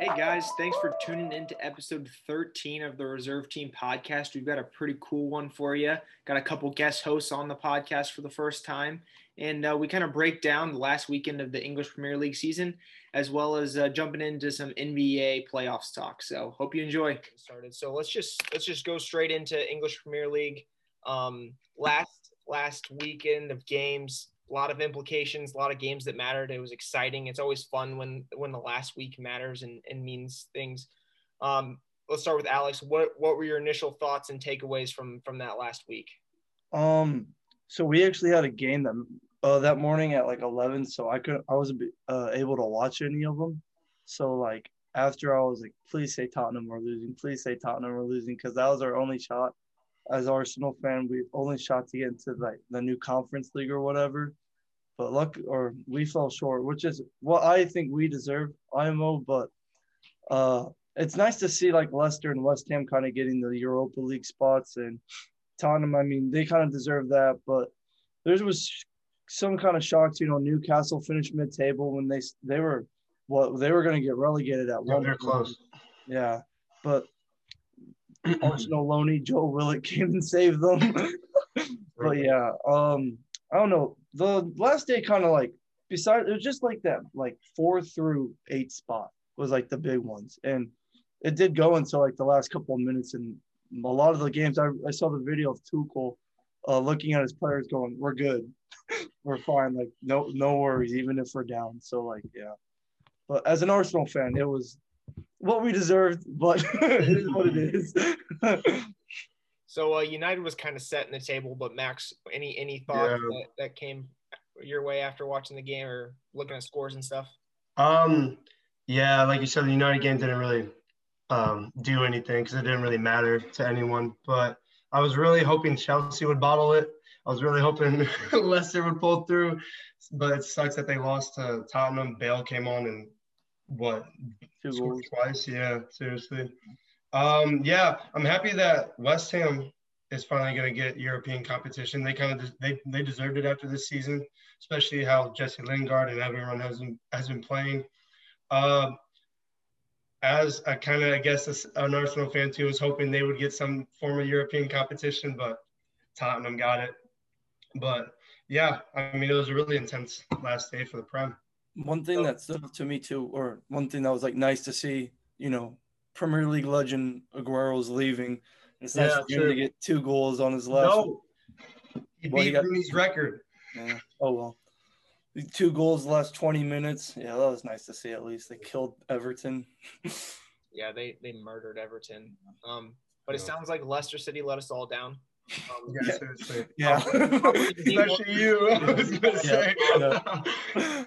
Hey guys, thanks for tuning in to episode 13 of the Reserve Team podcast. We've got a pretty cool one for you. Got a couple guest hosts on the podcast for the first time, and uh, we kind of break down the last weekend of the English Premier League season, as well as uh, jumping into some NBA playoffs talk. So hope you enjoy. Started. So let's just let's just go straight into English Premier League. Um, last last weekend of games a lot of implications, a lot of games that mattered. It was exciting. It's always fun when when the last week matters and, and means things. Um, let's start with Alex. What what were your initial thoughts and takeaways from from that last week? Um, so we actually had a game that uh, that morning at like eleven, so I could I wasn't uh, able to watch any of them. So like after I was like, please say Tottenham we're losing, please say Tottenham we're losing, because that was our only shot as Arsenal fan, we only shot to get into like the new conference league or whatever. But luck or we fell short, which is what I think we deserve, IMO. But uh, it's nice to see like Leicester and West Ham kind of getting the Europa League spots and Tottenham. I mean, they kind of deserve that, but there was some kind of shocks. You know, Newcastle finished mid-table when they they were what well, they were going to get relegated at yeah, one. They're close. Yeah, but Arsenal Loney, Joe Willock came and saved them. but yeah, um, I don't know. The last day kind of like besides it was just like that, like four through eight spot was like the big ones. And it did go until like the last couple of minutes and a lot of the games I, I saw the video of Tuchel uh, looking at his players going, We're good. we're fine. Like no no worries, even if we're down. So like yeah. But as an Arsenal fan, it was what we deserved, but it is what it is. so uh, United was kind of setting the table, but Max, any any thoughts yeah. that, that came your way after watching the game or looking at scores and stuff? Um, yeah, like you said, the United game didn't really um, do anything because it didn't really matter to anyone. But I was really hoping Chelsea would bottle it. I was really hoping Leicester would pull through, but it sucks that they lost to Tottenham. Bale came on and what two goals twice. Yeah, seriously. Um, yeah, I'm happy that West Ham is finally going to get European competition. They kind of they they deserved it after this season, especially how Jesse Lingard and everyone has been has been playing. Uh, as a kind of I guess an Arsenal fan too was hoping they would get some form of European competition, but Tottenham got it. But yeah, I mean it was a really intense last day for the Prem. One thing that stood out to me too, or one thing that was like nice to see, you know, Premier League legend Aguero's leaving. It's nice yeah, for him to get two goals on his last. No, he well, beat he got, Rooney's record. Yeah. Oh well, two goals last twenty minutes. Yeah, that was nice to see. At least they killed Everton. yeah, they they murdered Everton. Um, but it sounds like Leicester City let us all down. Um, yeah, seriously. Yeah. Especially you. I was gonna say.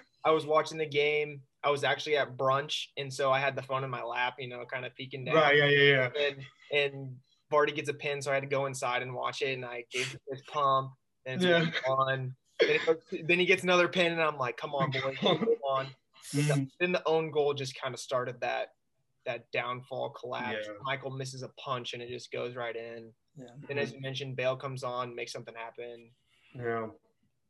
Yeah. I was watching the game. I was actually at brunch, and so I had the phone in my lap, you know, kind of peeking down. Right. Yeah. Yeah. Yeah. And and Vardy gets a pin, so I had to go inside and watch it, and I gave his pump, and it's yeah. on. Then, then, he gets another pin, and I'm like, "Come on, boy, come on." Mm-hmm. Then the own goal just kind of started that that downfall collapse. Yeah. Schmeichel misses a punch, and it just goes right in. Yeah. Then, as you mentioned, Bale comes on, makes something happen. Yeah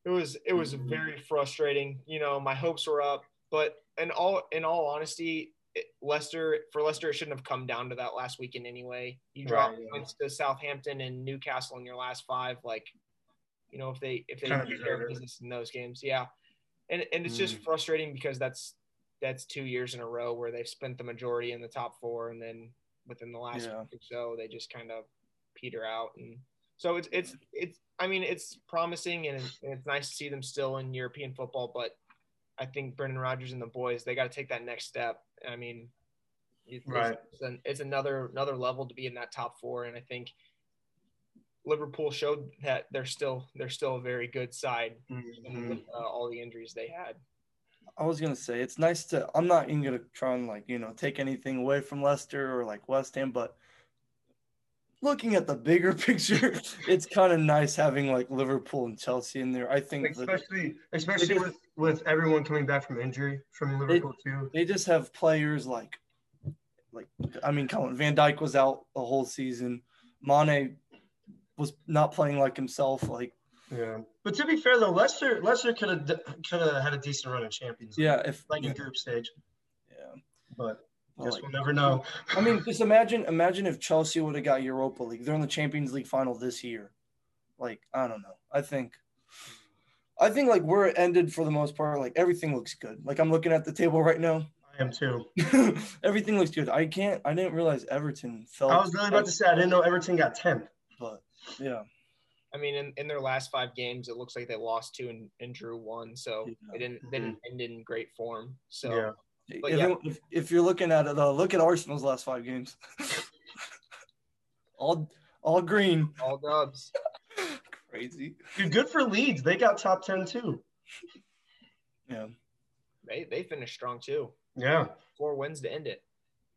it was it was mm-hmm. very frustrating. You know, my hopes were up, but in all in all honesty, it, Leicester for Leicester it shouldn't have come down to that last weekend anyway. You dropped right, points to Southampton and Newcastle in your last five, like you know if they if they did their business in those games, yeah. And and it's mm. just frustrating because that's that's two years in a row where they've spent the majority in the top four, and then within the last yeah. week or so they just kind of peter out and so it's it's it's I mean it's promising and it's, and it's nice to see them still in European football, but I think Brendan Rodgers and the boys they got to take that next step. I mean, it's, right. It's, an, it's another another level to be in that top four, and I think Liverpool showed that they're still they're still a very good side mm-hmm. with uh, all the injuries they had. I was gonna say it's nice to. I'm not even gonna try and like you know take anything away from Leicester or like West Ham, but looking at the bigger picture, it's kind of nice having like Liverpool and Chelsea in there. I think especially especially with with everyone coming back from injury from Liverpool they, too. They just have players like like I mean, come Van Dijk was out the whole season. Mane was not playing like himself. Like yeah, but to be fair though, Leicester Leicester could have could have had a decent run in Champions. League, Yeah, if like yeah. in group stage. Yeah, but Guess Like, we'll never know. I mean, just imagine imagine if Chelsea would have got Europa League. They're in the Champions League final this year. Like, I don't know. I think I think like where it ended for the most part, like everything looks good. Like I'm looking at the table right now. I am too. everything looks good. I can't I didn't realize Everton fell. I was really about to say I didn't know Everton got 10th. but yeah. I mean, in, in their last five games, it looks like they lost two and, and drew one, so Yeah. they didn't they didn't end in great form. So Yeah. But if, yeah. if, if you're looking at it, uh, look at Arsenal's last five games. all all green. all dubs. Crazy. Dude, good for Leeds. They got top 10 too. Yeah. They they finished strong too. Yeah. Four wins to end it.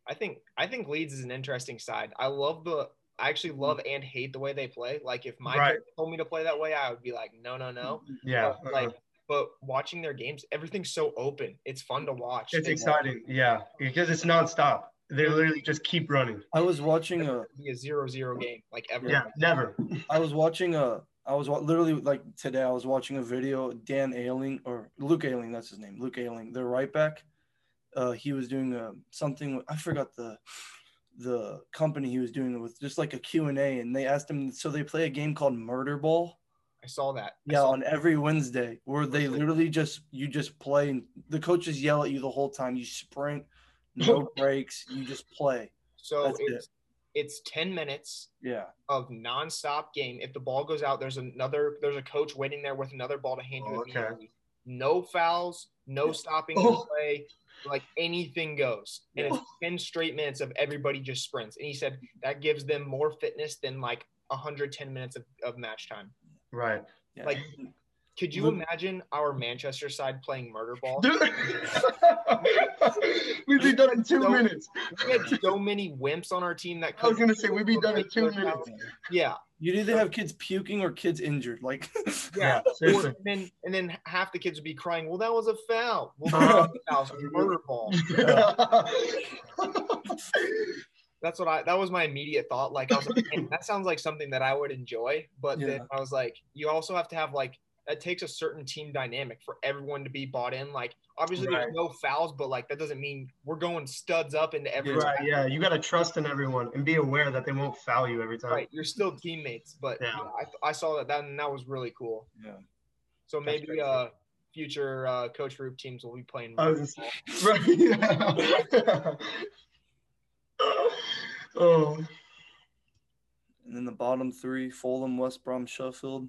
I think I think Leeds is an interesting side. I love the I actually love and hate the way they play. Like if my Right. told me to play that way, I would be like, no, no, no. Yeah. But, like, but watching their games, everything's so open. It's fun to watch. it's They exciting. Yeah. Because it's nonstop. They literally just keep running. I was watching a a zero-zero game like ever. Yeah. Never. I was watching a I was literally like today I was watching a video Dan Ayling or Luke Ayling that's his name Luke Ayling the right back uh he was doing uh, something I forgot the the company he was doing it with just like a Q&A and they asked him so they play a game called Murder Ball I saw that. Yeah saw on every Wednesday where they literally just you just play and the coaches yell at you the whole time you sprint no breaks you just play So That's it. it's it's 10 minutes yeah of nonstop game. If the ball goes out, there's another there's a coach waiting there with another ball to hand you Oh, okay. No fouls, no stopping Oh. the play, like anything goes. And it's 10 straight minutes of everybody just sprints. And he said that gives them more fitness than like 110 minutes of, of match time. Right. yeah Like- Could you imagine our Manchester side playing murder ball? Dude. We'd be done in two So- minutes. We had so many wimps on our team that I was going to say we'd be done in two minutes. yeah. you'd either have kids puking or kids injured like Yeah. Or, and then and then half the kids would be crying, Well, that was a foul. Well, that was a foul, it's murder ball. That's what I that was my immediate thought. Like I was like, that sounds like something that I would enjoy. But then I was like, you also have to have like that takes a certain team dynamic for everyone to be bought in. Like obviously Right. there's no fouls, but like that doesn't mean we're going studs up into every right. Yeah. You gotta trust in everyone and be aware that they won't foul you every time. Right, you're still teammates, but Yeah. yeah, I, I saw that, that and that was really cool. yeah So That's maybe crazy. uh, future uh, coach group teams will be playing. Right. Yeah. oh, And then the bottom three: Fulham, West Brom, Sheffield.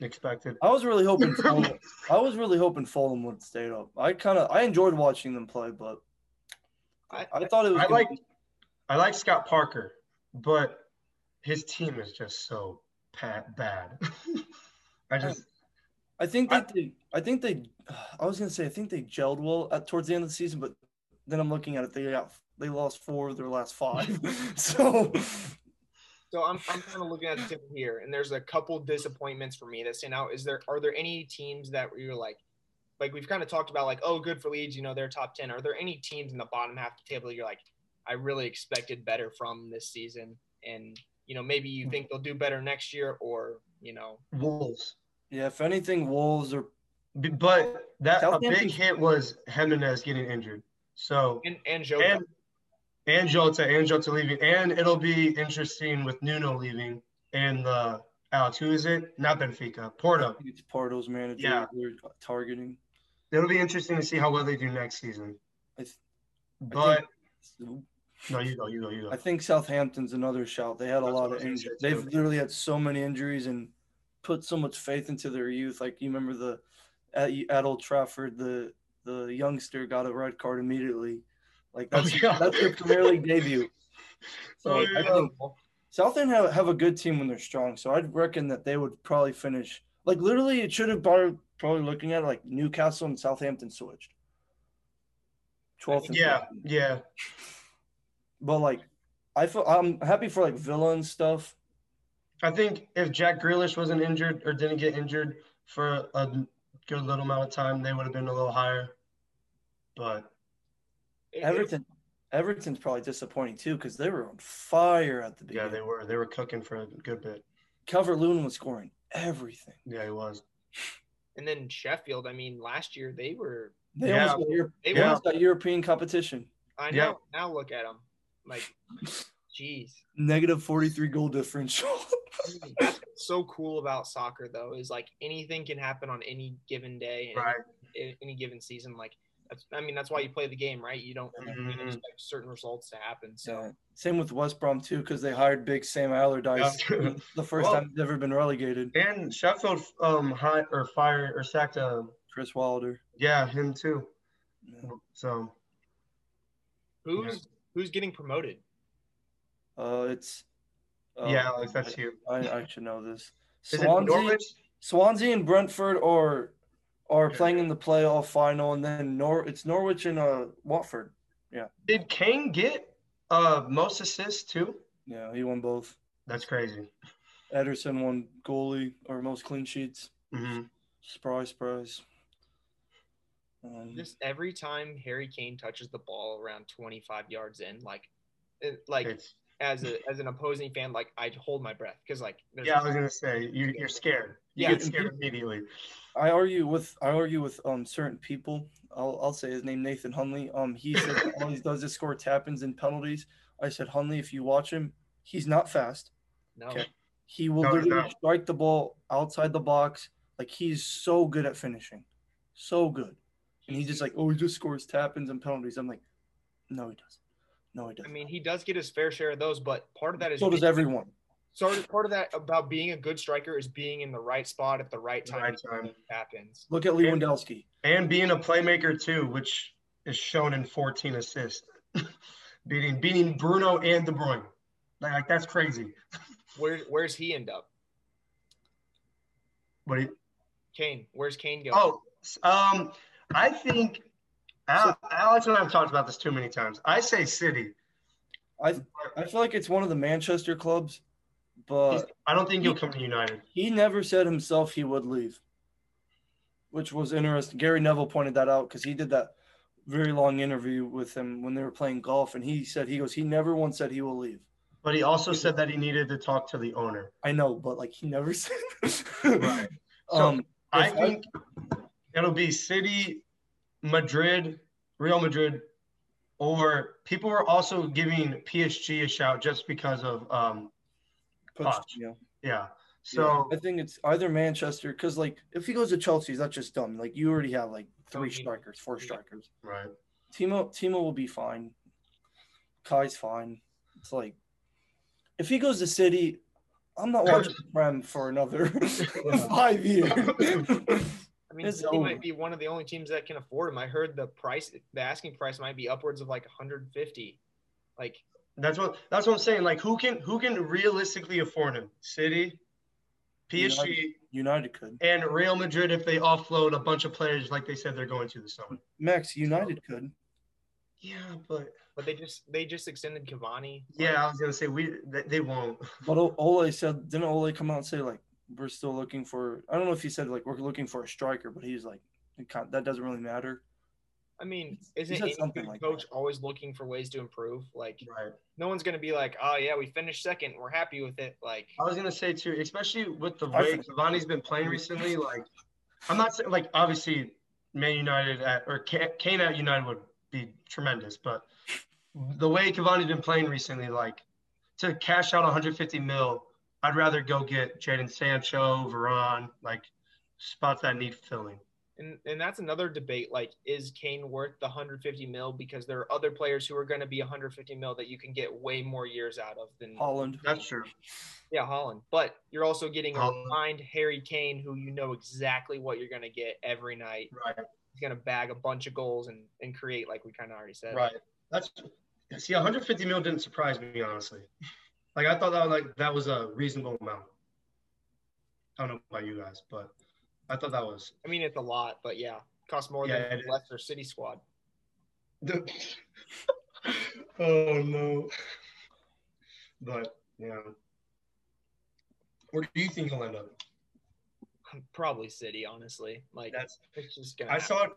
expected. I was really hoping Fulham, I was really hoping Fulham would stay up. I kind of I enjoyed watching them play, but I, I thought it was. I gonna like I like Scott Parker, but his team is just so pa- bad. I just I think I- that they. I think they. I was gonna say I think they gelled well at towards the end of the season, but then I'm looking at it. They got they lost four of their last five. so So I'm, I'm kind of looking at the table here, and there's a couple disappointments for me that stand out. Is there are there any teams that you're like, like we've kind of talked about, like oh, good for Leeds, you know they're top ten. Are there any teams in the bottom half of the table you're like, I really expected better from this season, and you know maybe you think they'll do better next year, or you know Wolves. yeah, if anything, Wolves are. But that a big hit was Jimenez getting injured. So and and Joe and and Jota and Jota leaving, and it'll be interesting with Nuno leaving and the Alex. Who is it? Not Benfica. Porto. It's Porto's manager. Yeah. They're targeting. It'll be interesting to see how well they do next season. I th- But think- no, you go, you go, you go. I think Southampton's another shout. They had a That's lot of I injuries. They've literally had so many injuries and put so much faith into their youth. Like you remember the at, at Old Trafford, the the youngster got a red card immediately. Like Oh, that's yeah. that's their Premier League debut. So Oh, I think Southampton have, have a good team when they're strong. So I'd reckon that they would probably finish like literally it should have probably probably looking at it like Newcastle and Southampton switched. 12th yeah, 15th. yeah. But like I feel I'm happy for like Villa and stuff. I think if Jack Grealish wasn't injured or didn't get injured for a good little amount of time, they would have been a little higher. But Everton Everton's probably disappointing too because they were on fire at the beginning. yeah, they were they were cooking for a good bit. Calvert Lewin was scoring everything. Yeah, he was. and then Sheffield. I mean, last year they were They Yeah. almost got, they Yeah. almost got European competition. I know. Yeah. Now look at them. Like, jeez. Negative 43 goal differential. That's so cool about soccer, though, is like anything can happen on any given day, and Right. any, any given season. Like, that's, I mean, that's why you play the game, right? You don't you Mhm. expect certain results to happen. So, Yeah. Same with West Brom too, because they hired Big Sam Allardyce Yeah. the first Well- time he's ever been relegated. And Sheffield um hi, or fired or sacked um Chris Wilder. yeah him too. Yeah. So who's who's getting promoted? Uh, it's. uh, yeah, Alex, that's you. I, I should know this. Is Swansea, Swansea and Brentford are are playing in the playoff final, and then Nor it's Norwich and uh Watford. Yeah. Did Kane get uh most assists too? Yeah, he won both. That's crazy. Ederson won goalie or most clean sheets. hmm Surprise, surprise. Um, Just every time Harry Kane touches the ball around 25 yards in, like, it, like It's, as a as an opposing fan, like I hold my breath because like there's yeah, I was gonna say you, you're scared. You Yeah. get scared immediately. I argue with I argue with um certain people. I'll I'll say his name Nathan Hunley. Um, he said all he does is score tap ins and penalties. I said Hunley, if you watch him, he's not fast. no. Okay. He will No, literally not. strike the ball outside the box. Like he's so good at finishing, so good. And he just like oh he just scores tap ins and penalties. I'm like, no he doesn't. No he I doesn't. mean, he does get his fair share of those, but part of that is so does everyone. So part of that about being a good striker is being in the right spot at the right The time. right time. Happens. Look at Lewandowski. And being a playmaker too, which is shown in 14 assists. beating beating Bruno and De Bruyne. Like, like, that's crazy. Where where's he end up? What do you, Kane. Where's Kane go? Oh, um, I think Al, Alex and I have talked about this too many times. I say City. I I feel like it's one of the Manchester clubs, but I don't think he'll come to United. he never said himself he would leave, which was interesting. Gary Neville pointed that out because he did that very long interview with him when they were playing golf, and he said he goes he never once said he will leave. But he also said that he needed to talk to the owner. I know, but like he never said. Right. So, um, I think it'll be City, Madrid, Real Madrid, or people were also giving PSG a shout just because of um Pochettino. yeah. So I think it's either Manchester because like if he goes to Chelsea, that's just dumb. Like you already have like three strikers, four strikers. right. Timo Timo will be fine. Kai's fine. It's like if he goes to City, I'm not watching Prem for another five years. I mean, it's City over. might be one of the only teams that can afford him. I heard the price, the asking price might be upwards of like 150. Like, That's what that's what I'm saying. Like who can who can realistically afford him? City, PSG, United. United could. and Real Madrid if they offload a bunch of players like they said they're going to this summer. Max, United could. Yeah, but but they just they just extended Cavani. yeah, I was gonna say we they, they won't. But O- Ole said, didn't Ole come out and say like we're still looking for? I don't know if he said like we're looking for a striker, but he's like that doesn't really matter. I mean, isn't any something good like coach always looking for ways to improve? Like, Right. no one's gonna be like, oh yeah, we finished second, we're happy with it. Like, I was gonna say too, especially with the way Cavani's been playing recently. Like, I'm not saying like obviously Man United at or Ka- Kane at United would be tremendous, but the way Cavani's been playing recently, like to cash out 150 mil, I'd rather go get Jadon Sancho, Varane, like spots that need filling. and and that's another debate. Like, is Kane worth the 150 mil? Because there are other players who are going to be 150 mil that you can get way more years out of than Haaland. That's true. Yeah, Haaland. But you're also getting a Haaland. refined Harry Kane who you know exactly what you're going to get every night. Right. He's going to bag a bunch of goals and, and create, like we kind of already said. Right. That's see, 150 mil didn't surprise me honestly. Like I thought that was like that was a reasonable amount. I don't know about you guys, but I thought that was. I mean, it's a lot, but yeah, costs more Yeah, than. Leicester City squad. oh no. But yeah. Where do you think he'll end up? Probably City, honestly. Like, That's it's just going I saw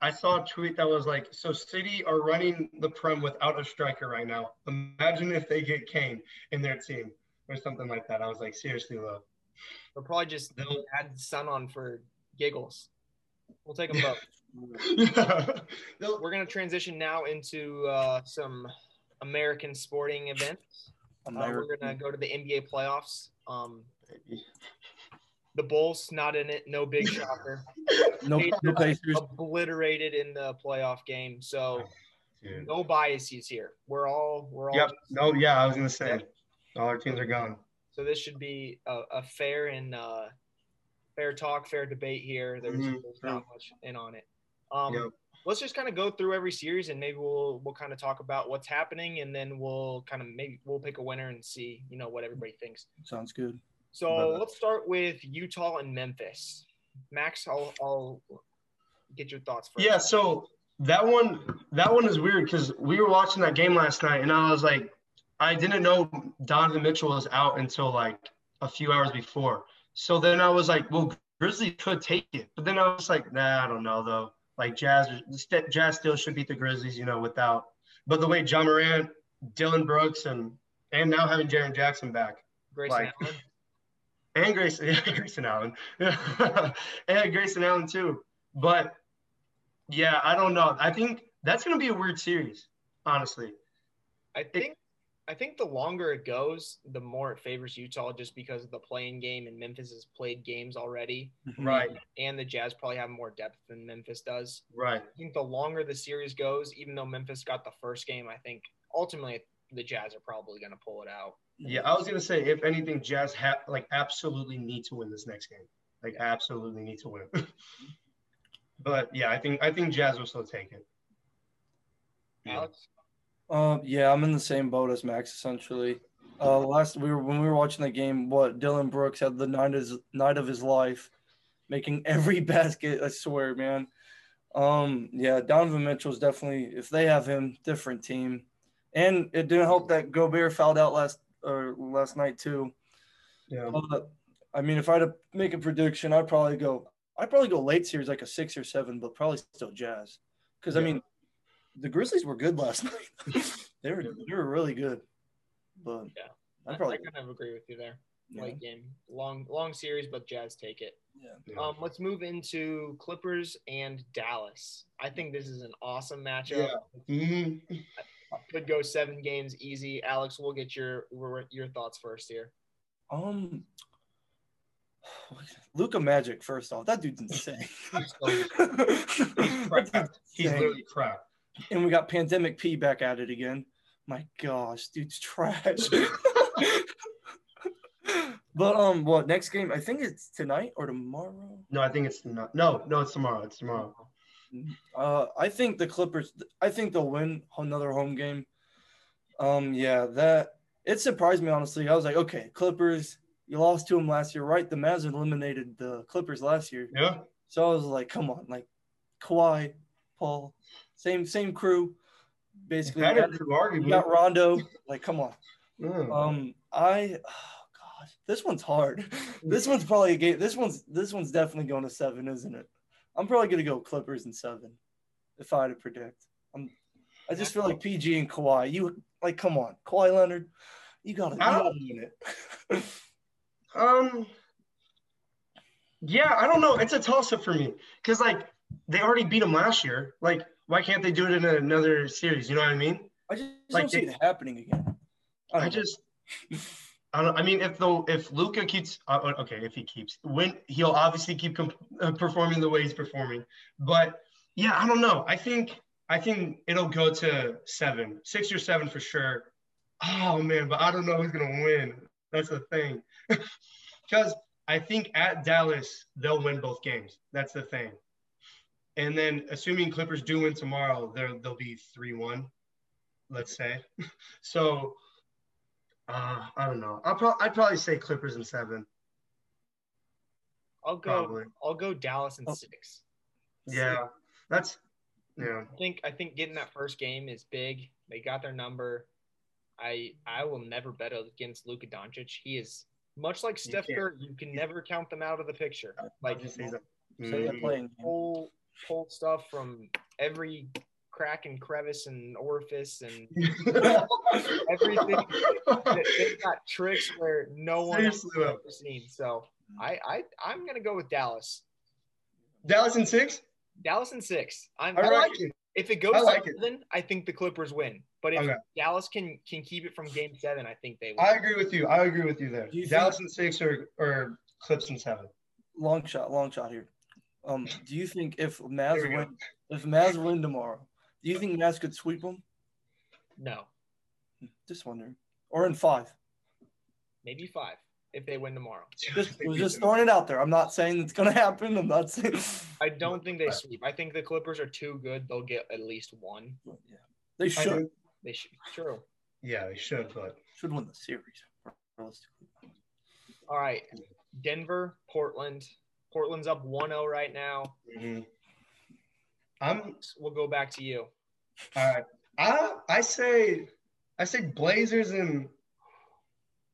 I saw a tweet that was like, so City are running the Prem without a striker right now. Imagine if they get Kane in their team or something like that. I was like, seriously, love. They'll probably just They'll- add Son on for giggles. We'll take them both. yeah. We're gonna transition now into uh, some American sporting events. Uh, we're gonna go to the NBA playoffs. Um, the Bulls not in it, no big shocker. No, no Pacers. Obliterated in the playoff game, so Dude. no biases here. We're all we're all. Yep. No, yeah, I was gonna say all our teams are gone. So this should be a, a fair and uh, fair talk, fair debate here. There's, Mhm. there's not much in on it. Um, Yep. Let's just kind of go through every series and maybe we'll we'll kind of talk about what's happening and then we'll kind of maybe we'll pick a winner and see you know what everybody thinks. Sounds good. So let's start with Utah and Memphis. Max, I'll, I'll get your thoughts first. Yeah, so that one that one is weird because we were watching that game last night and I was like, I didn't know Donovan Mitchell was out until like a few hours before. So then I was like, well, Grizzlies could take it, but then I was like, nah, I don't know though. Like Jazz, Jazz still should beat the Grizzlies, you know, without. But the way Ja Morant, Dillon Brooks, and and now having Jaren Jackson back, Grayson like- Allen. And Grayson, yeah, Grayson Allen, and Grayson Allen too. But yeah, I don't know. I think that's gonna be a weird series, honestly. I think I think the longer it goes, the more it favors Utah just because of the playing game and Memphis has played games already. Mm-hmm. Right, And the Jazz probably have more depth than Memphis does. right. I think the longer the series goes, even though Memphis got the first game, I think ultimately the Jazz are probably going to pull it out. Yeah, I was gonna say if anything, Jazz ha- like absolutely need to win this next game. Like absolutely need to win. but yeah, I think I think Jazz will still take it. Alex? Uh, yeah, I'm in the same boat as Max essentially. Uh, last we were when we were watching the game, what Dillon Brooks had the night of his, night of his life, making every basket. I swear, man. Um, yeah, Donovan Mitchell's definitely if they have him, different team, and it didn't help that Gobert fouled out last or last night too. Yeah. But I mean, if I had to make a prediction, I'd probably go. I'd probably go late series like a six or seven, but probably still Jazz. Because I mean, the Grizzlies were good last night. they were they were really good. But Yeah. I, I'd I probably kind of agree with you there. yeah, Late game, long long series, but Jazz take it. yeah. Yeah. Um, let's move into Clippers and Dallas. I think this is an awesome matchup. Mhm. Could go seven games easy. Alex, we'll get your your thoughts first here. Um, Luka Magic. First off, that dude's insane. He's crap. He's literally crap. and we got Pandemic P back at it again. My gosh, dude's trash. but um, what next game? I think it's tonight or tomorrow. No, I think it's not. No, no, it's tomorrow. It's tomorrow. Uh, I think the Clippers. I think they'll win another home game. Um, yeah, that it surprised me honestly. I was like, okay, Clippers. You lost to them last year, right? The Mavs eliminated the Clippers last year, Yeah. so I was like, come on, like Kawhi, Paul, same same crew, basically. Better got, arguably. got Rondo, like, come on. Mm. Um, I, oh gosh, this one's hard. This one's probably a game. This one's this one's definitely going to seven, isn't it? I'm probably gonna go Clippers in seven, if I had to predict. I'm, I just feel like PG and Kawhi. You like, come on, Kawhi Leonard, you gotta, you I gotta win it. Um. Yeah, I don't know. It's a toss up for me because like they already beat them last year. Like, why can't they do it in another series? You know what I mean? I just Like don't see they- it happening again. I don't just. I. I mean, if the if Luka keeps uh, okay, if he keeps when he'll obviously keep comp- uh, performing the way he's performing. But yeah, I don't know. I think I think it'll go to seven, six or seven for sure. Oh man, but I don't know who's gonna win. That's the thing. Because I think at Dallas they'll win both games. That's the thing. And then assuming Clippers do win tomorrow, there they'll be three one, let's say. So uh, I don't know. I'll pro- I'd probably say Clippers in seven. I'll go. Probably. I'll go Dallas in Oh. six. Yeah, that's yeah. I think I think getting that first game is big. They got their number. I I will never bet against Luka Doncic. He is much like Steph. Curry. You can never count them out of the picture. Like Just he's a- So that Mm. playing. whole whole stuff from every crack and crevice and orifice and everything. they- they've got tricks where no one else Seriously, has ever seen. So I I I'm gonna go with Dallas. Dallas in six. Dallas in six. I'm, I like it. If it goes I like to it. seven, I think the Clippers win. But if Okay. Dallas can can keep it from game seven, I think they win. I agree with you. I agree with you there. You Dallas in six or or Clips in seven. Long shot, long shot here. Um, do you think if Mavs There we go. win, if Mavs win tomorrow, do you think Mavs could sweep them? no, Just wondering. Or in five. maybe five if they win tomorrow. Just, was just throwing it out there. I'm not saying it's gonna happen. I'm not saying. I don't think they sweep. I think the Clippers are too good. They'll get at least one. yeah, they should. They should. True. Yeah, they should, but should win the series. All right. Denver, Portland. Portland's up 1-0 right now. mhm. I'm We'll go back to you. All right. I I say I say Blazers and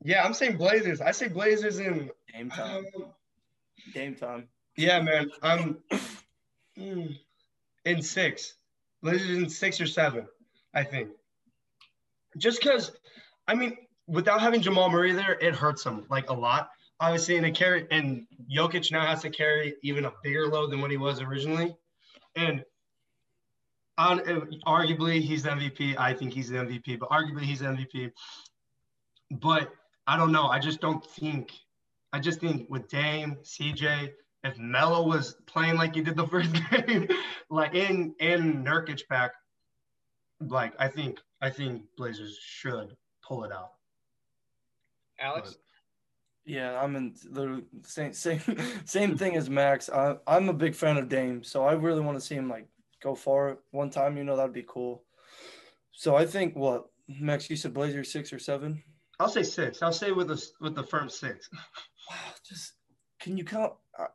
yeah, I'm saying Blazers. I say Blazers and Game time. um, Game time. yeah, man. I'm mm, in six. Blazers in six or seven, I think. Just because, I mean, without having Jamal Murray there, it hurts them like a lot. Obviously, and a carry and Jokic now has to carry even a bigger load than what he was originally, and on arguably he's the MVP. I think he's the MVP, but arguably he's the MVP. But I don't know. I just don't think. I just think with Dame, CJ, if Melo was playing like he did the first game, like in in Nurkic back, like I think I think Blazers should pull it out. Alex? Yeah, I'm in the same same same thing as Max. I, I'm a big fan of Dame, so I really want to see him like go far one time. You know that'd be cool. So I think what Max, you said Blazers six or seven. I'll say six. I'll say with the with the firm six. Wow, just can you count? I,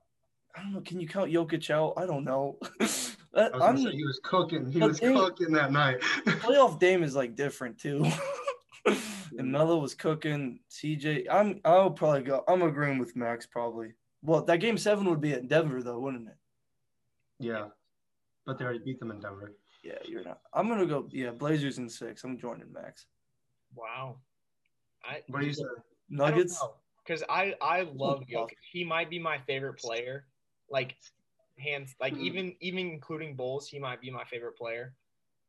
I don't know. Can you count Jokic out? I don't know. That- I was I'm gonna say he was cooking. He was cooking that night. playoff Dame is like different too. and Melo was cooking. CJ, I'm I'll probably go. I'm agreeing with Max probably. Well, that game seven would be at Denver though, wouldn't it? yeah, but they already beat them in Denver. Yeah, you're not. I'm gonna go. Yeah, Blazers in six. I'm joining Max. Wow. I, What do you say? Nuggets. Because I, I love tough. Jokic. He might be my favorite player. Like hands like even even including Bulls, he might be my favorite player.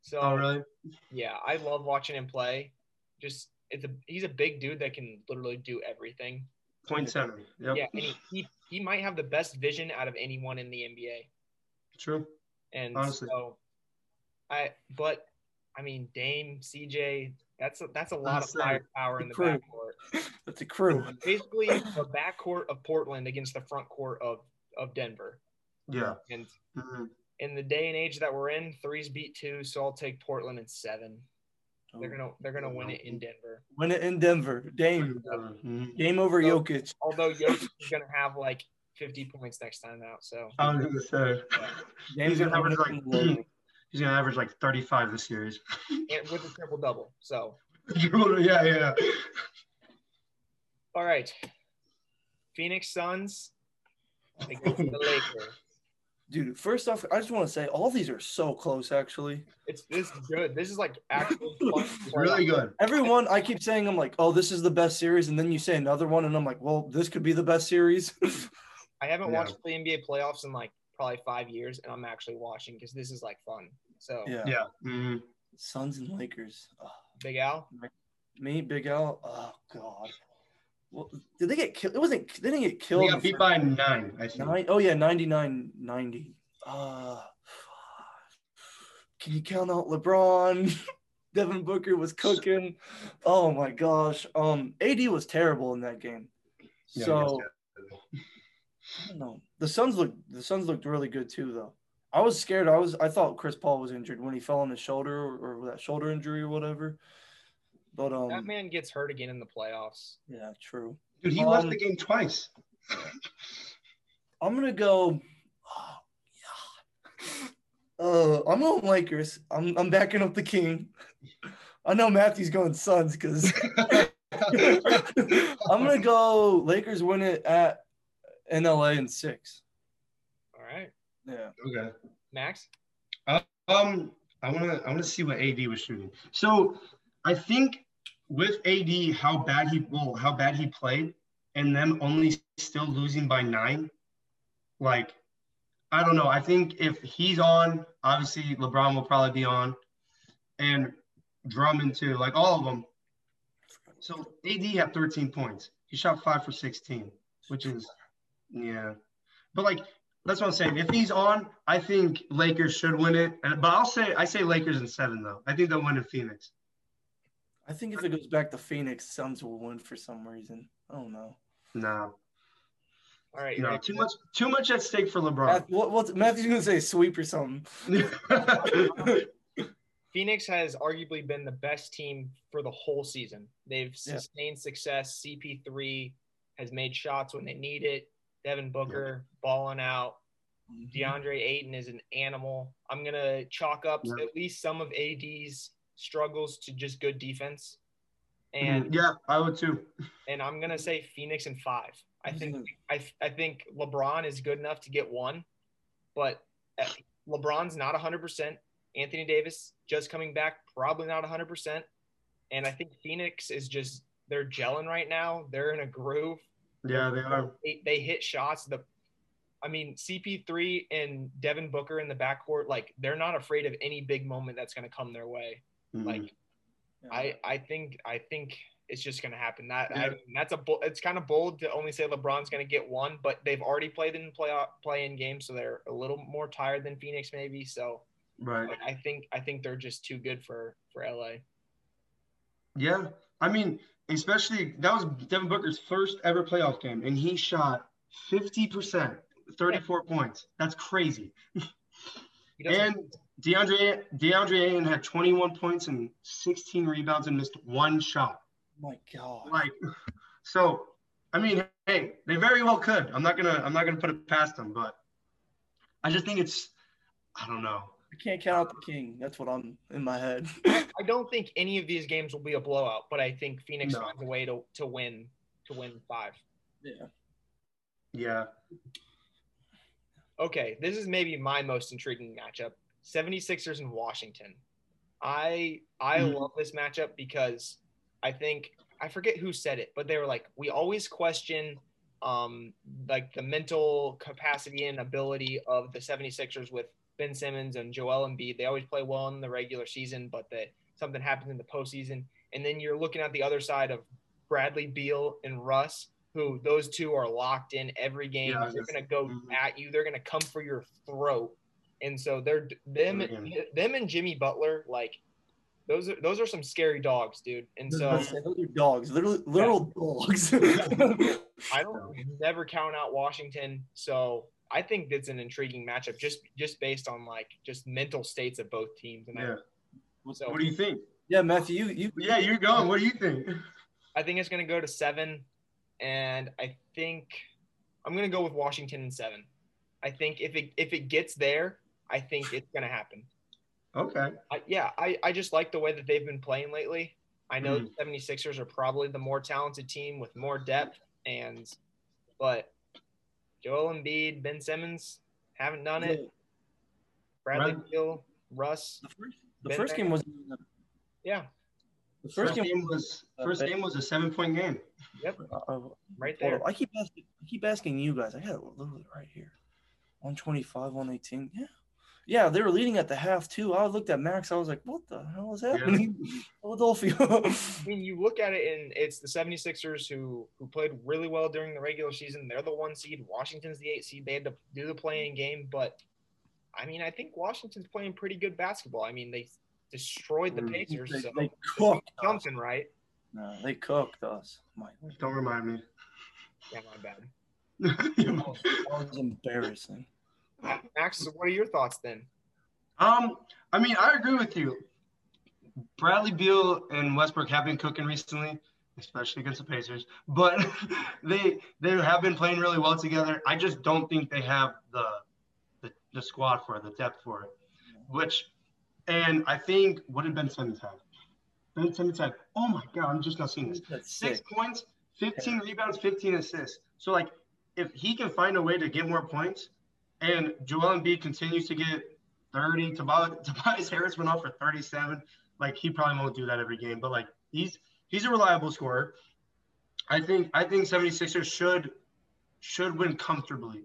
So Oh, really? yeah, I love watching him play. Just it's a he's a big dude that can literally do everything. Point seven. Yep. Yeah, and he, he he might have the best vision out of anyone in the NBA. True. And Honestly. so I but I mean Dame, CJ, that's a, that's a lot of firepower in the the crew. backcourt. That's a crew. Basically the backcourt of Portland against the front court of of Denver. Yeah. And Mhm. in the day and age that we're in, threes beat two, so I'll take Portland in seven. They're gonna they're gonna win it in Denver. win it in Denver. Dame. Game over So- Jokic. Although Jokic is gonna have like 50 points next time out, so I was gonna say. Dame's He's gonna gonna average like he's gonna average like thirty five this series. and with a triple double. So yeah, yeah. all right, Phoenix Suns against the Lakers. Dude, first off, I just want to say all these are so close. Actually, It's this is good. This is like actually fun. Really good. everyone I keep saying I'm like, oh, this is the best series, and then you say another one, and I'm like, well, this could be the best series. I haven't Yeah. watched the NBA playoffs in like probably five years, and I'm actually watching because this is like fun. So yeah. Yeah. Mhm. Suns and Lakers. Oh, Big Al, me, Big Al. Oh God. Well, did they get killed? It wasn't. They didn't get killed. They got beat by nine, I think. nine. Oh yeah, 99 90. Uh, can you count out LeBron? Devin Booker was cooking. Oh my gosh. Um, AD was terrible in that game. Yeah, So yes, I don't know. The Suns looked the Suns looked really good too though. I was scared. I was I thought Chris Paul was injured when he fell on his shoulder or, or that shoulder injury or whatever. But um that man gets hurt again in the playoffs. yeah, true. Dude, he left Um, the game twice. I'm gonna go oh, yeah. Uh I'm going Lakers. I'm I'm backing up the king. I know Matthew's going Suns because I'm gonna go Lakers win it at in LA in six. All right, Yeah. okay. Max. Um, I wanna I wanna see what AD was shooting. So I think with AD, how bad he well, how bad he played, and them only still losing by nine, like I don't know. I think if he's on, obviously LeBron will probably be on, and Drummond too, like all of them. So AD had 13 points. He shot five for 16, which is yeah. But like that's what I'm saying. If he's on, I think Lakers should win it. Uh, but I'll say I say Lakers in seven though. I think they'll win in Phoenix. I think if it goes back to Phoenix, Suns will win for some reason. I don't know. No. All right. No, too much too much at stake for LeBron. Math, what, what's Matthew's gonna say sweep or something. Phoenix has arguably been the best team for the whole season. They've sustained yeah. success. CP3 has made shots when they need it. Devin Booker yeah. balling out. Mm-hmm. DeAndre Ayton is an animal. I'm gonna chalk up yeah. at least some of AD's struggles to just good defense. And mm-hmm. yeah, I would too. And I'm gonna say Phoenix and five. I think mm-hmm. I I think LeBron is good enough to get one, but uh, LeBron's not 100. percent Anthony Davis just coming back, probably not 100. percent And I think Phoenix is just they're gelling right now. They're in a groove. Yeah, they are. They, they hit shots. The I mean, CP3 and Devin Booker in the backcourt, like they're not afraid of any big moment that's going to come their way. Mm-hmm. Like, yeah. I I think I think it's just going to happen. That yeah. I, that's a it's kind of bold to only say LeBron's going to get one, but they've already played in play play in games, so they're a little more tired than Phoenix maybe. So, right. I think I think they're just too good for for LA. Yeah, I mean, especially that was Devin Booker's first ever playoff game, and he shot fifty percent, thirty four yeah. points. That's crazy. and DeAndre DeAndre Ayton had 21 points and 16 rebounds and missed one shot. My God. Like, so I mean, hey, they very well could. I'm not gonna I'm not gonna put it past them, but I just think it's I don't know. I can't count out the king. That's what I'm in my head. I don't think any of these games will be a blowout, but I think Phoenix no. finds a way to, to win to win five. Yeah. Yeah. Okay, this is maybe my most intriguing matchup. 76ers in Washington. I I mm-hmm. love this matchup because I think I forget who said it, but they were like, we always question um like the mental capacity and ability of the 76ers with Ben Simmons and Joel Embiid. They always play well in the regular season, but that something happens in the postseason. And then you're looking at the other side of Bradley Beal and Russ, who those two are locked in every game. Yeah, they're going to go mm-hmm. at you. They're going to come for your throat. And so they're them, them and Jimmy Butler, like those are those are some scary dogs, dude. And so those are dogs, literal literal yeah. dogs. I don't never count out Washington. So I think it's an intriguing matchup just just based on like just mental states of both teams. And yeah. I, so, what do you think? Yeah, Matthew, you, you yeah, you're going. What do you think? I think it's going to go to seven, and I think I'm going to go with Washington in seven. I think if it if it gets there, I think it's going to happen. Okay. I, yeah, I, I just like the way that they've been playing lately. I know mm. the 76ers are probably the more talented team with more depth and but Joel Embiid, Ben Simmons haven't done it. Bradley right. Beal, Russ. The first, the first game was yeah. The first, first game was first game was a seven point game. Yep, uh, uh, right there. I keep asking, I keep asking you guys. I got it literally right here, one twenty five, one eighteen. Yeah, yeah, they were leading at the half too. I looked at Max. I was like, what the hell is happening? Yeah. Philadelphia. I mean, you look at it and it's the 76ers who who played really well during the regular season. They're the one seed. Washington's the eight seed. They had to do the playing game, but I mean, I think Washington's playing pretty good basketball. I mean, they destroyed the mm. Pacers. They, so they cooked something, right? No, they cooked us. My, Don't remind me. Yeah, my bad. that was embarrassing. Max, what are your thoughts then? Um, I mean, I agree with you. Bradley Beal and Westbrook have been cooking recently, especially against the Pacers. But they they have been playing really well together. I just don't think they have the the, the squad for it, the depth for it. Which, and I think what did Ben Simmons have? Ben Simmons had, oh my god, I'm just not seeing this. Six points, 15 rebounds, 15 assists. So like, if he can find a way to get more points, and Joel Embiid continues to get 30. Tobias Harris went off for 37. Like he probably won't do that every game, but like he's he's a reliable scorer. I think I think 76ers should should win comfortably.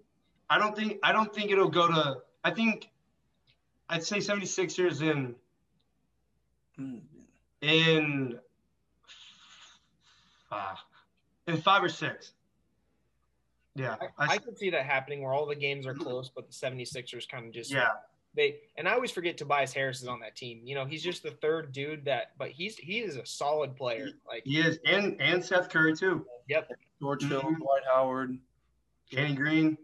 I don't think I don't think it'll go to. I think I'd say 76ers in in uh, in five or six. Yeah, I, I, I could see that happening where all the games are close, but the 76ers kind of just yeah, they and I always forget Tobias Harris is on that team. You know, he's just the third dude that but he's he is a solid player. Like he is, and and Seth Curry too. yep. George Hill, Mhm. Dwight Howard. Danny Green.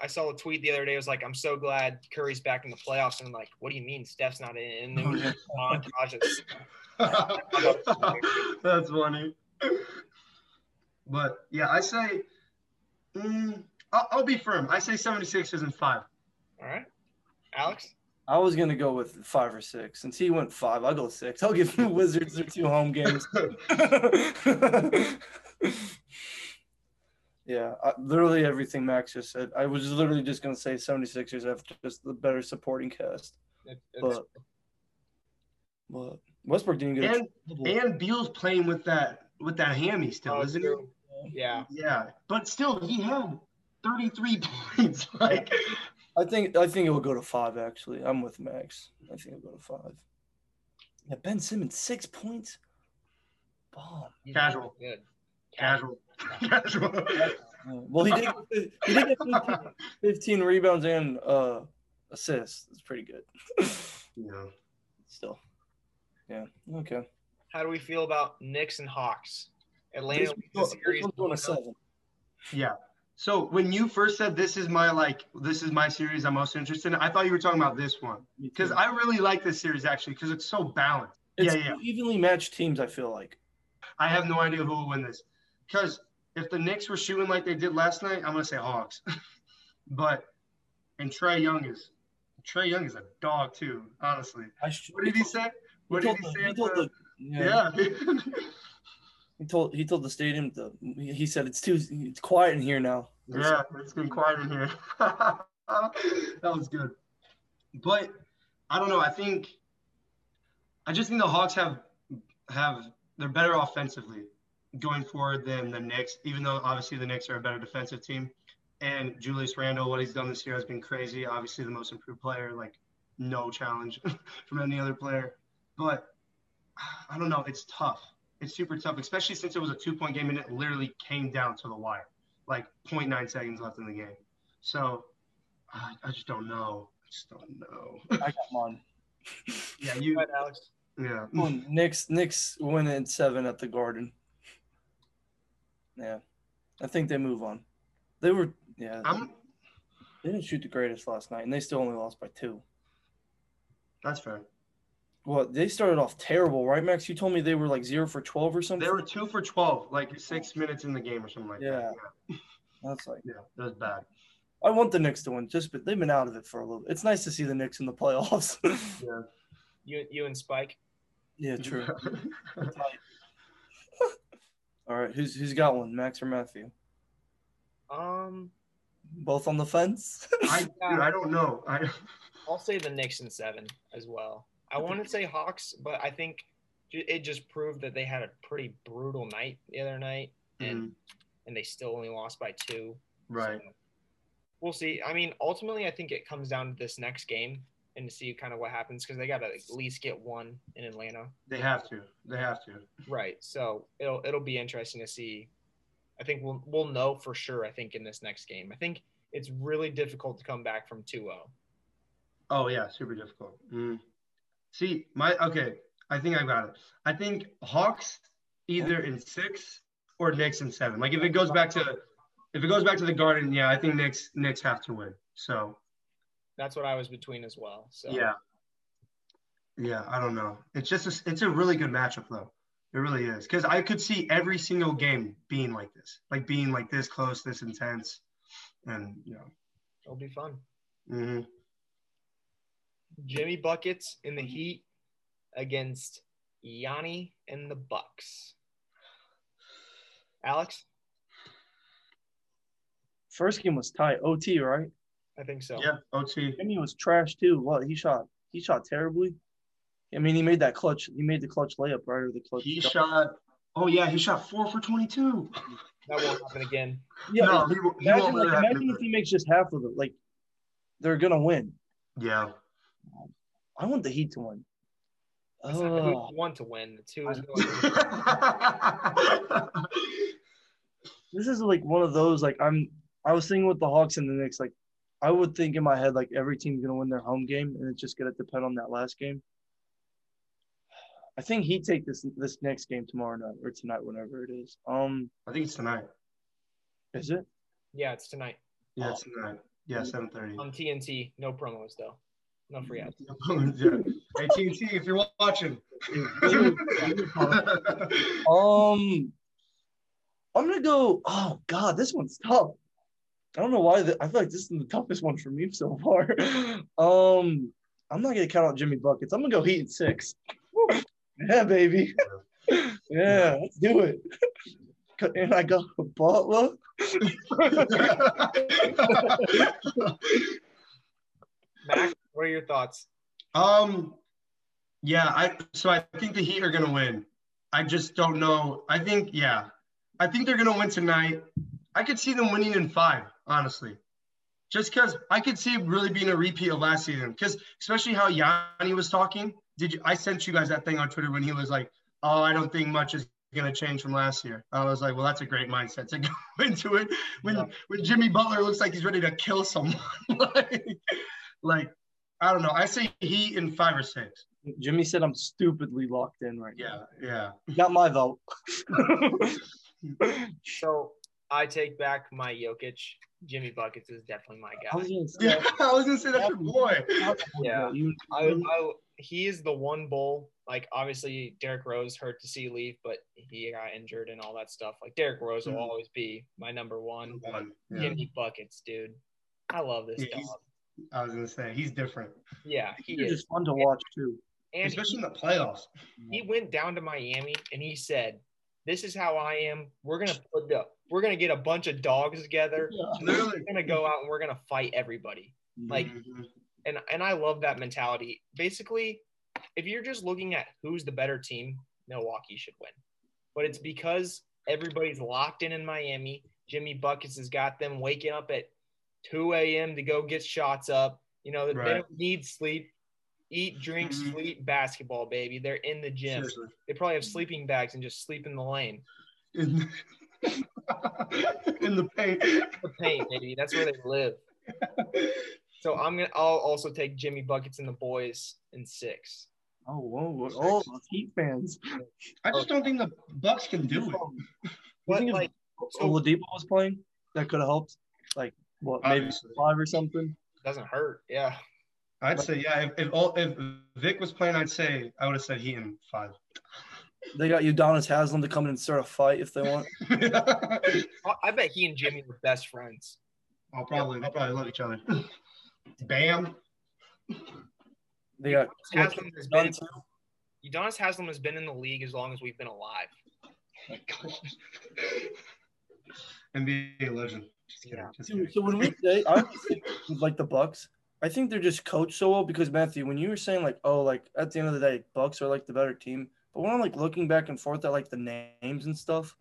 I saw a tweet the other day. It was like, I'm so glad Curry's back in the playoffs. And I'm like, what do you mean Steph's not in? And then Oh, we yeah. That's funny. But yeah, I say, mm, I'll, I'll be firm. I say 76ers in five. All right. Alex? I was gonna go with five or six. Since he went five, I'll go six. I'll give the Wizards their two home games. yeah, I, literally everything Max just said. I was literally just gonna say 76ers have just the better supporting cast. It- But but Westbrook didn't get a and triple. and Beal's playing with that with that hammy still, oh, isn't true. Yeah. Yeah, but still, he had 33 points. Like, I think I think it will go to five. Actually, I'm with Max. I think it'll go to five. Yeah, Ben Simmons six points. Bomb. Casual. Good. casual, casual. Yeah, Well, he did. He did get 15, 15 rebounds and uh, assists. It's pretty good. yeah. Still, yeah. Okay. How do we feel about Knicks and Hawks? Atlanta This, leads the this series. one's going to seven. Yeah. So when you first said this is my like this is my series I'm most interested in, I thought you were talking about this one because. I really like this series actually because it's so balanced. it's yeah, yeah. evenly matched teams. I feel like. I have no idea who will win this because if the Knicks were shooting like they did last night, I'm gonna say Hawks. but and Trae Young is Trae Young is a dog too. Honestly, I sh- what did he say? What did he the- say? he the- the- yeah, yeah. Told he told the stadium the he said it's too it's quiet in here now. Yeah, it's been quiet in here. that was good. But I don't know. I think I just think the Hawks have have they're better offensively going forward than the Knicks, even though obviously the Knicks are a better defensive team. And Julius Randle, what he's done this year has been crazy. Obviously the most improved player, like no challenge from any other player. But I don't know. It's tough. It's super tough, especially since it was a two point game and it literally came down to the wire like 0.9 seconds left in the game. So I, I just don't know. I just don't know. I got mine. yeah, you. ahead, Alex. Yeah. Well, Knicks Knicks win in seven at the Garden. Yeah, I think they move on. They were yeah. I'm. they didn't shoot the greatest last night, and they still only lost by two. That's fair. Well, they started off terrible, right, Max? You told me they were like zero for twelve or something. They were two for 12, like six minutes in the game or something like Yeah. that. That's like Yeah. Yeah, that was bad. I want the Knicks to win, just but they've been out of it for a little. It's nice to see the Knicks in the playoffs. Yeah. You you and Spike. yeah, true. All right, who's who's got one, Max or Matthew? Um, Both on the fence. I, dude, I don't know. I. I'll say the Knicks in seven as well. I want to say Hawks, but I think it just proved that they had a pretty brutal night the other night, and and they still only lost by two. Right. So, we'll see. I mean, ultimately, I think it comes down to this next game and to see kind of what happens because they got to at least get one in Atlanta. They have to. They have to. Right. So it'll it'll be interesting to see. I think we'll we'll know for sure. I think in this next game, I think it's really difficult to come back from 2-0. Oh yeah, super difficult. Mm. See, my okay. I think I got it. I think Hawks either in six or Knicks in seven. Like if it goes back to if it goes back to the Garden, yeah, I think Knicks Knicks have to win. So That's what I was between as well. So yeah, yeah. I don't know. It's just a, it's a really good matchup though. It really is because I could see every single game being like this, like being like this close, this intense, and you know. it'll be fun. mhm. Jimmy buckets in the Heat against Yanni and the Bucks. Alex, First game was tight. OT, right? I think so. Yeah, OT. Jimmy was trash too. What he shot? He shot terribly. I mean, he made that clutch. He made the clutch layup right or the clutch. He shot. shot. Oh yeah, he shot four for twenty-two. That won't happen again. Yeah, no, he, he imagine, won't like, imagine if he makes just half of it. Like, they're gonna win. Yeah. I want the Heat to win. It's not Oh, who's one to win. The two. yeah, going. this is like one of those. Like, I'm. I was thinking with the Hawks and the Knicks. Like, I would think in my head like every team's gonna win their home game, and it's just gonna depend on that last game. I think Heat take this this next game tomorrow night or tonight, whenever it is. Um, I think it's tonight. is it? Yeah, it's tonight Yeah, it's tonight. Yeah, seven thirty. on TNT. No promos though. No free ads. yeah. Hey TNT, if you're watching. Um, I'm gonna go. Oh God, this one's tough. I don't know why. The, I feel like this is the toughest one for me so far. Um, I'm not gonna count out Jimmy buckets. I'm gonna go Heat in six. Yeah, baby. yeah, let's do it. And I got a Butler. Mac, what are your thoughts? um, yeah, I so I think the Heat are gonna win. I just don't know. I think yeah, I think they're gonna win tonight. I could see them winning in five, honestly. Just because I could see it really being a repeat of last season. Because especially how Yanni was talking. Did you? I sent you guys that thing on Twitter when he was like, "Oh, I don't think much is going to change from last year." I was like, "Well, that's a great mindset to go into it." When Yeah. when Jimmy Butler looks like he's ready to kill someone, like, like I don't know. I say he in five or six. Jimmy said I'm stupidly locked in right now. Yeah, yeah. now. Got my vote. So I take back my Jokic. Jimmy buckets is definitely my I was guy. gonna say, Yeah, I was gonna say that's your boy. Yeah. I, I he is the one bull. Like obviously Derrick Rose hurt to see leave, but he got injured and all that stuff. Like Derrick Rose will Mhm. always be my number one. But One. Yeah. Jimmy buckets, dude. I love this Yeah, he's- dog. I was gonna say he's different, Yeah, he He's is. just fun to watch too. And especially in the playoffs. he went down to Miami and he said, "This is how I am. We're gonna put the we're gonna get a bunch of dogs together. Literally. We're gonna go out and we're gonna fight everybody." Like, Mhm. and and I love that mentality. Basically, if you're just looking at who's the better team, Milwaukee should win. But it's because everybody's locked in in Miami. Jimmy Buckets has got them waking up at 2 a.m. to go get shots up. You know, they don't need sleep. Eat, drink, Mhm. sleep, basketball, baby. They're in the gym. Seriously. They probably have sleeping bags and just sleep in the lane. In, in the paint. The paint, baby. That's where they live. So I'm gonna. I'll also take Jimmy Buckets and the boys in six. Oh, whoa, whoa. oh, Heat fans. I just don't think the Bucks can do it. You But think if like, so Oladipo was playing, that could have helped. Like what, maybe Obviously. five or something. doesn't hurt. Yeah. I'd say yeah. If if, all, if Vic was playing, I'd say I would have said he in five. They got Udonis Haslem to come in and start a fight if they want. I- I bet he and Jimmy were best friends. I'll probably they'll probably love each other. Bam. They got Haslem has been. Udonis Haslem has been in the league as long as we've been alive. Oh My gosh. NBA legend. Just kidding. Yeah. Just So, kidding. so when we say I think like the Bucks, I think they're just coached so well because Matthew, when you were saying like, oh, like at the end of the day, Bucks are like the better team. But when I'm like looking back and forth at like the names and stuff,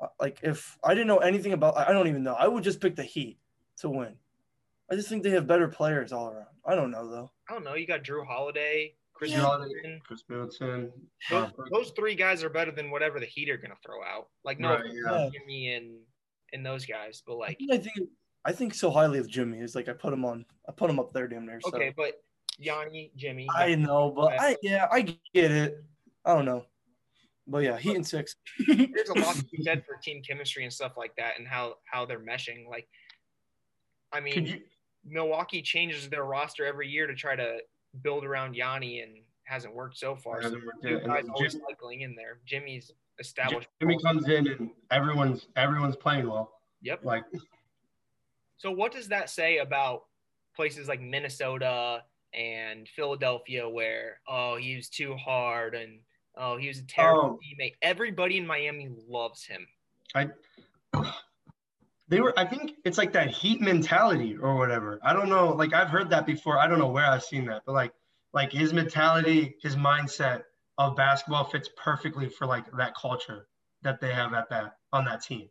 uh, like if I didn't know anything about, I don't even know. I would just pick the Heat to win. I just think they have better players all around. I don't know though. I don't know. You got Jrue Holiday, Chris Jrue Holiday. Middleton. Khris Middleton. Those, those three guys are better than whatever the Heat are gonna throw out. Like no, Right, yeah. to Jimmy and and those guys, but like I think I think so highly of Jimmy. Is like I put him on. I put him up there, damn near. So. okay, but Yanni, Jimmy. I know, but I yeah, I get it. I don't know, but yeah, Heat and six. there's a lot to be said for team chemistry and stuff like that, and how how they're meshing. Like, I mean, you Milwaukee changes their roster every year to try to build around Yanni, and hasn't worked so far. So Hasn't worked two yet. And guys then always Jimmy- cycling in there. Jimmy's established. Jimmy comes in and everyone's everyone's playing well. Yep. Like So what does that say about places like Minnesota and Philadelphia, where oh he was too hard and oh he was a terrible Oh. teammate? Everybody in Miami loves him. I. They were I think it's like that heat mentality or whatever. I don't know. Like I've heard that before. I don't know where I've seen that, but like like his mentality, his mindset of basketball fits perfectly for like that culture that they have at that on that team.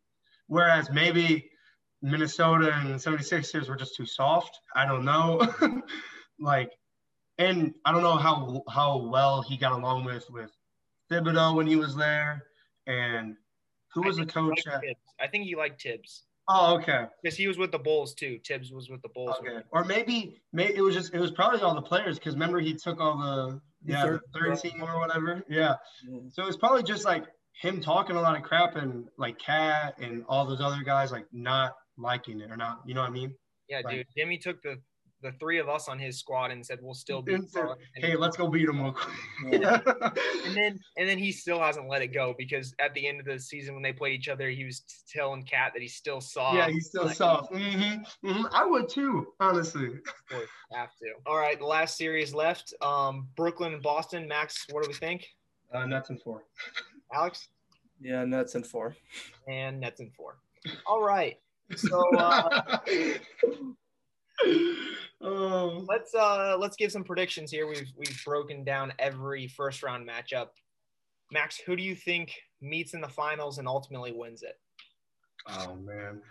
Whereas maybe Minnesota and 76ers were just too soft. I don't know. like, and I don't know how how well he got along with with Thibodeau when he was there, and who was the coach? At, I think he liked Thibs. Oh, okay. Because he was with the Bulls too. Thibs was with the Bulls. Okay. Or maybe, maybe it was just it was probably all the players because remember he took all the yeah the third team or whatever. Yeah. yeah. So it was probably just like him talking a lot of crap and like KAT and all those other guys like not liking it or not. You know what I mean? Yeah, like, dude. Jimmy took the the three of us on his squad and said we'll still be. hey, let's go beat him real quick. Yeah. and then and then he still hasn't let it go because at the end of the season when they played each other, he was telling KAT that he still soft. Yeah, he's still like, soft. Mm-hmm. Mm-hmm. I would too, honestly. Have to. All right, the last series left. Um, Brooklyn and Boston. Max, what do we think? Uh, Nets and four. Alex. Yeah, Nets and four. And Nets and four. All right. So uh, oh. let's uh let's give some predictions here. We've we've broken down every first round matchup. Max, who do you think meets in the finals and ultimately wins it? Oh man.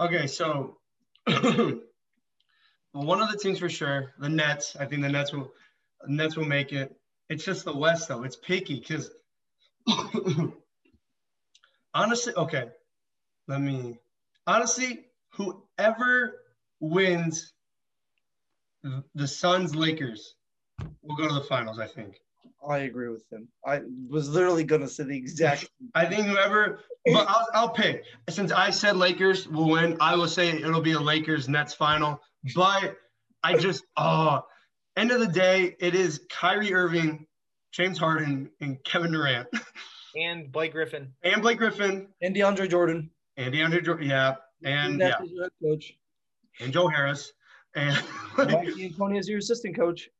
Okay, so one of the teams for sure, the Nets. I think the Nets will the Nets will make it. It's just the West though. It's picky because honestly, okay. Let me honestly, whoever wins the Suns Lakers will go to the finals, I think. I agree with him. I was literally going to say the exact. I think whoever, but I'll, I'll pick. Since I said Lakers will win, I will say it'll be a Lakers Nets final. But I just, oh, end of the day, it is Kyrie Irving, James Harden, and Kevin Durant. And Blake Griffin. And Blake Griffin. And DeAndre Jordan. And DeAndre Jordan, yeah. And yeah. coach. And Joe Harris. And Mike D'Antoni is your assistant coach.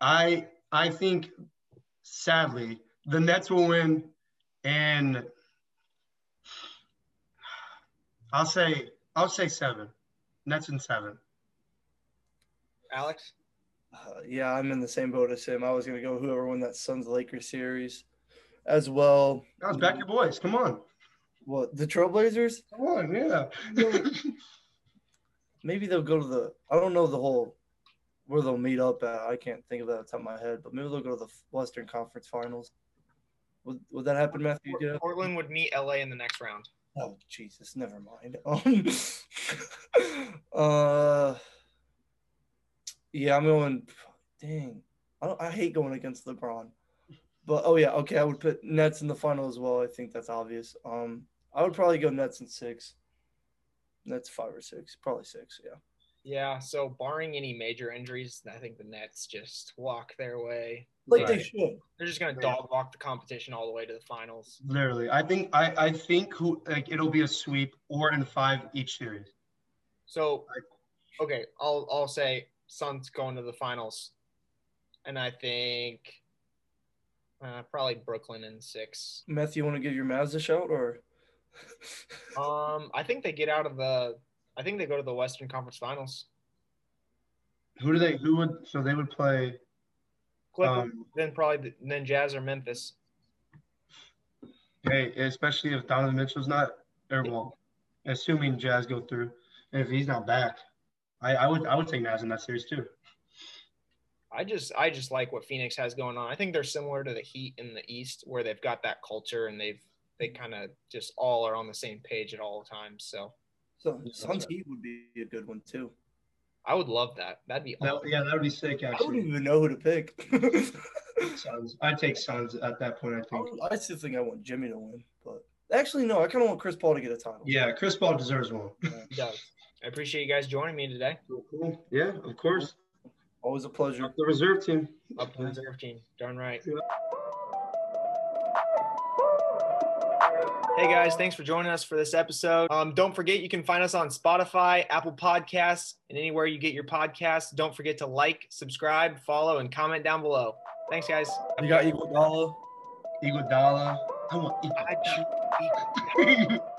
I I think sadly the Nets will win and I'll say I'll say seven. Nets in seven. Alex? Uh, yeah, I'm in the same boat as him. I was gonna go whoever won that Suns Lakers series as well. Guys, back your boys. Come on. What the Trailblazers? Come on, yeah. Maybe they'll go to the. I don't know the whole where they'll meet up at. I can't think of that off the top of my head, but maybe they'll go to the Western Conference Finals. Would, would that happen, Matthew? Portland would meet LA in the next round. Oh Jesus, never mind. Um, uh, yeah, I'm going. Dang, I, I hate going against LeBron. But oh yeah, okay, I would put Nets in the final as well. I think that's obvious. Um, I would probably go Nets in six. Nets five or six, probably six. Yeah. Yeah. So barring any major injuries, I think the Nets just walk their way. Like right. they should. They're just gonna dog walk the competition all the way to the finals. Literally, I think I I think who like it'll be a sweep or in five each series. So, okay, I'll I'll say Suns going to the finals, and I think uh, probably Brooklyn in six. Matthew, you want to give your Mavs a shout or? Um, I think they get out of the. I think they go to the Western Conference Finals. Who do they? Who would? So they would play. Clippers, um, then probably then Jazz or Memphis. Hey, especially if Donovan Mitchell's not, or well, assuming Jazz go through, and if he's not back, I, I would I would take Mavs in that series too. I just I just like what Phoenix has going on. I think they're similar to the Heat in the East, where they've got that culture and they've they kind of just all are on the same page at all times. So, so Suns Heat would be a good one too. I would love that. That'd be awesome. yeah, that would be sick. Actually, I wouldn't even know who to pick. Suns. I'd take Suns at that point. I think. I, still think I want Jimmy to win, but actually, no. I kind of want Chris Paul to get a title. Yeah, Chris Paul deserves one. he does. I appreciate you guys joining me today. Cool. Yeah, of course. Always a pleasure. Up the reserve team. Up the reserve team. Darn right. Yeah. Hey guys, thanks for joining us for this episode. Um, don't forget you can find us on Spotify, Apple Podcasts, and anywhere you get your podcasts. Don't forget to like, subscribe, follow, and comment down below. Thanks, guys. You got Iguodala. Iguodala. I want Iguodala.